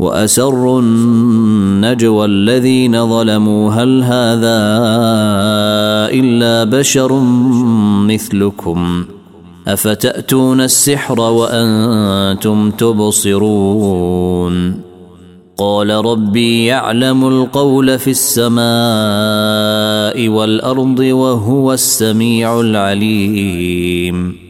وأسروا النجوى الذين ظلموا. هل هذا إلا بشر مثلكم؟ أفتأتون السحر وأنتم تبصرون؟ قال ربي يعلم القول في السماء والأرض وهو السميع العليم.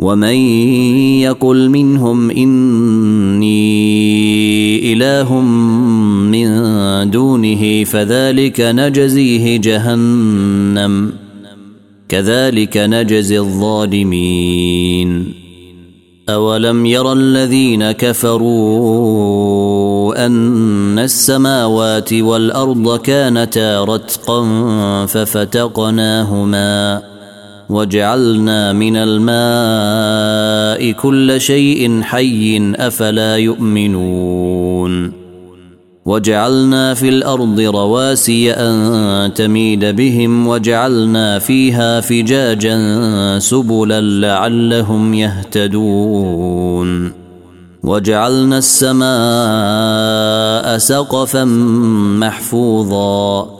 ومن يقل منهم اني اله من دونه فذلك نجزيه جهنم كذلك نجزي الظالمين اولم ير الذين كفروا ان السماوات والارض كانتا رتقا ففتقناهما وجعلنا من الماء كل شيء حي أفلا يؤمنون وجعلنا في الأرض رواسي أن تميد بهم وجعلنا فيها فجاجا سبلا لعلهم يهتدون وجعلنا السماء سقفا محفوظا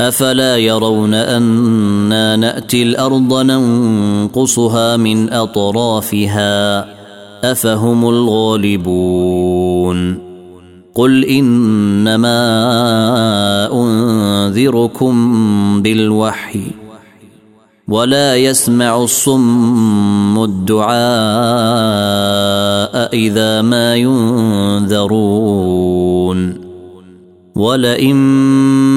أفلا يرون أنا نأتي الأرض ننقصها من أطرافها أفهم الغالبون قل إنما أنذركم بالوحي ولا يسمع الصم الدعاء إذا ما ينذرون ولئن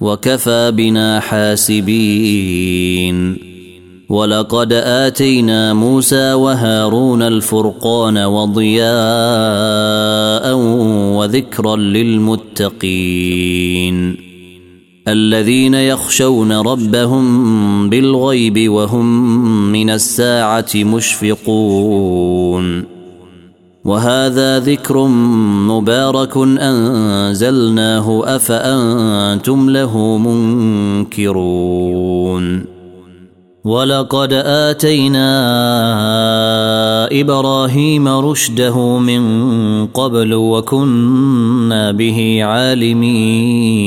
وكفى بنا حاسبين. ولقد آتينا موسى وهارون الفرقان وضياء وذكرا للمتقين. الذين يخشون ربهم بالغيب وهم من الساعة مشفقون. وهذا ذكر مبارك أنزلناه أفأنتم له منكرون ولقد آتينا إبراهيم رشده من قبل وكنا به عالمين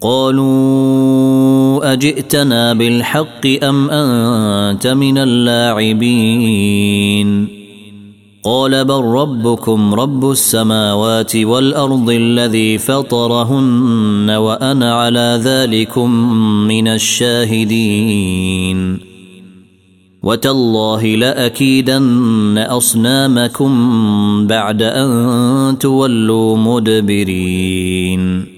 قالوا أجئتنا بالحق أم أنت من اللاعبين؟ قال بل ربكم رب السماوات والأرض الذي فطرهن وأنا على ذلكم من الشاهدين. وتالله لأكيدن أصنامكم بعد أن تولوا مدبرين.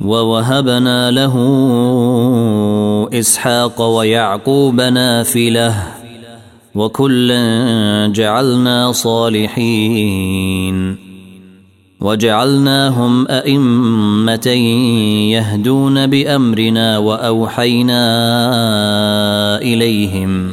ووهبنا له إسحاق ويعقوب نافلة وكلا جعلنا صالحين وجعلناهم أئمة يهدون بأمرنا وأوحينا إليهم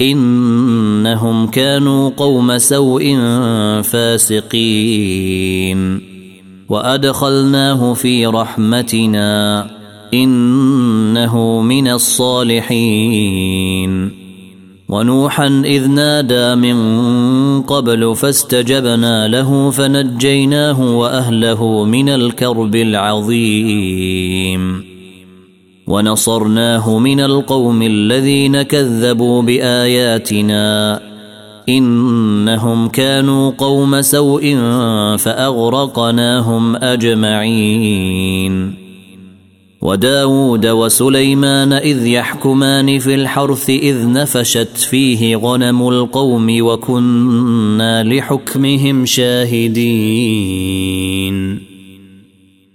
إنهم كانوا قوم سوء فاسقين. وأدخلناه في رحمتنا إنه من الصالحين. ونوحا إذ نادى من قبل فاستجبنا له فنجيناه وأهله من الكرب العظيم. ونصرناه من القوم الذين كذبوا بآياتنا إنهم كانوا قوم سوء فأغرقناهم أجمعين. وداود وسليمان إذ يحكمان في الحرث إذ نفشت فيه غنم القوم وكنا لحكمهم شاهدين.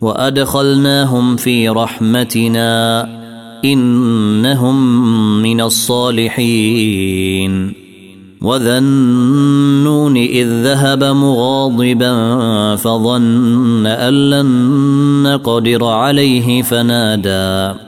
وادخلناهم في رحمتنا انهم من الصالحين وذا النون اذ ذهب مغاضبا فظن ان لن نقدر عليه فنادى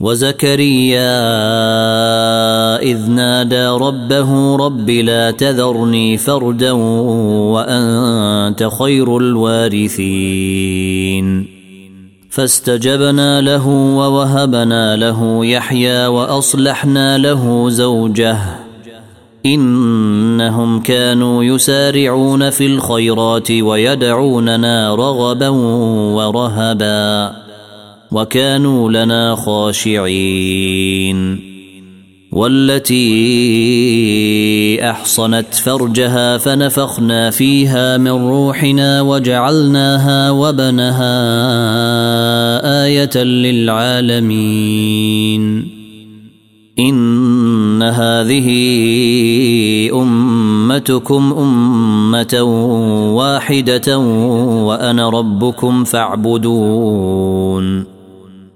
وزكريا إذ نادى ربه رب لا تذرني فردا وأنت خير الوارثين. فاستجبنا له ووهبنا له يحيى وأصلحنا له زوجه. إنهم كانوا يسارعون في الخيرات ويدعوننا رغبا ورهبا. وكانوا لنا خاشعين. والتي أحصنت فرجها فنفخنا فيها من روحنا وجعلناها وبنها آية للعالمين. إن هذه أمتكم أمة واحدة وأنا ربكم فاعبدون.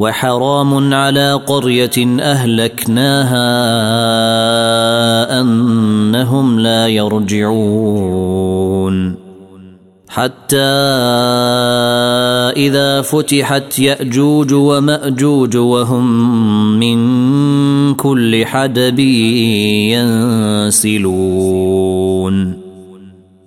وحرام على قرية أهلكناها أنهم لا يرجعون. حتى إذا فتحت يأجوج ومأجوج وهم من كل حدب ينسلون.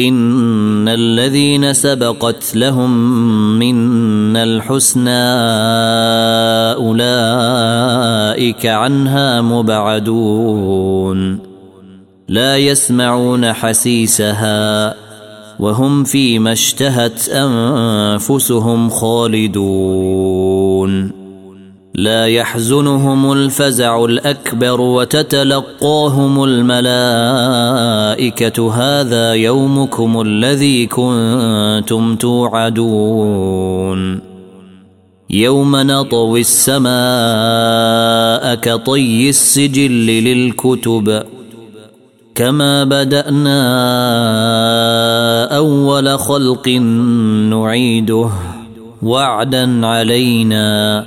ان الذين سبقت لهم منا الحسنى اولئك عنها مبعدون لا يسمعون حسيسها وهم فيما اشتهت انفسهم خالدون لا يحزنهم الفزع الأكبر وتتلقاهم الملائكة هذا يومكم الذي كنتم توعدون. يوم نطوي السماء كطي السجل للكتب. كما بدأنا أول خلق نعيده وعدا علينا.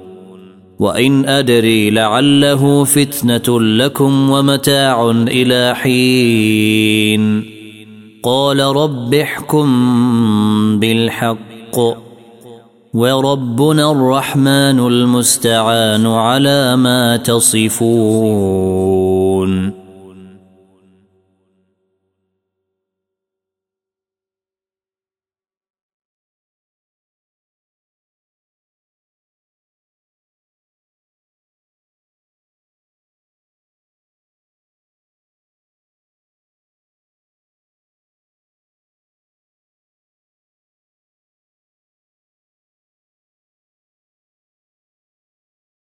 وإن أدري لعله فتنة لكم ومتاع إلى حين. قال رب احكم بالحق. وربنا الرحمن المستعان على ما تصفون.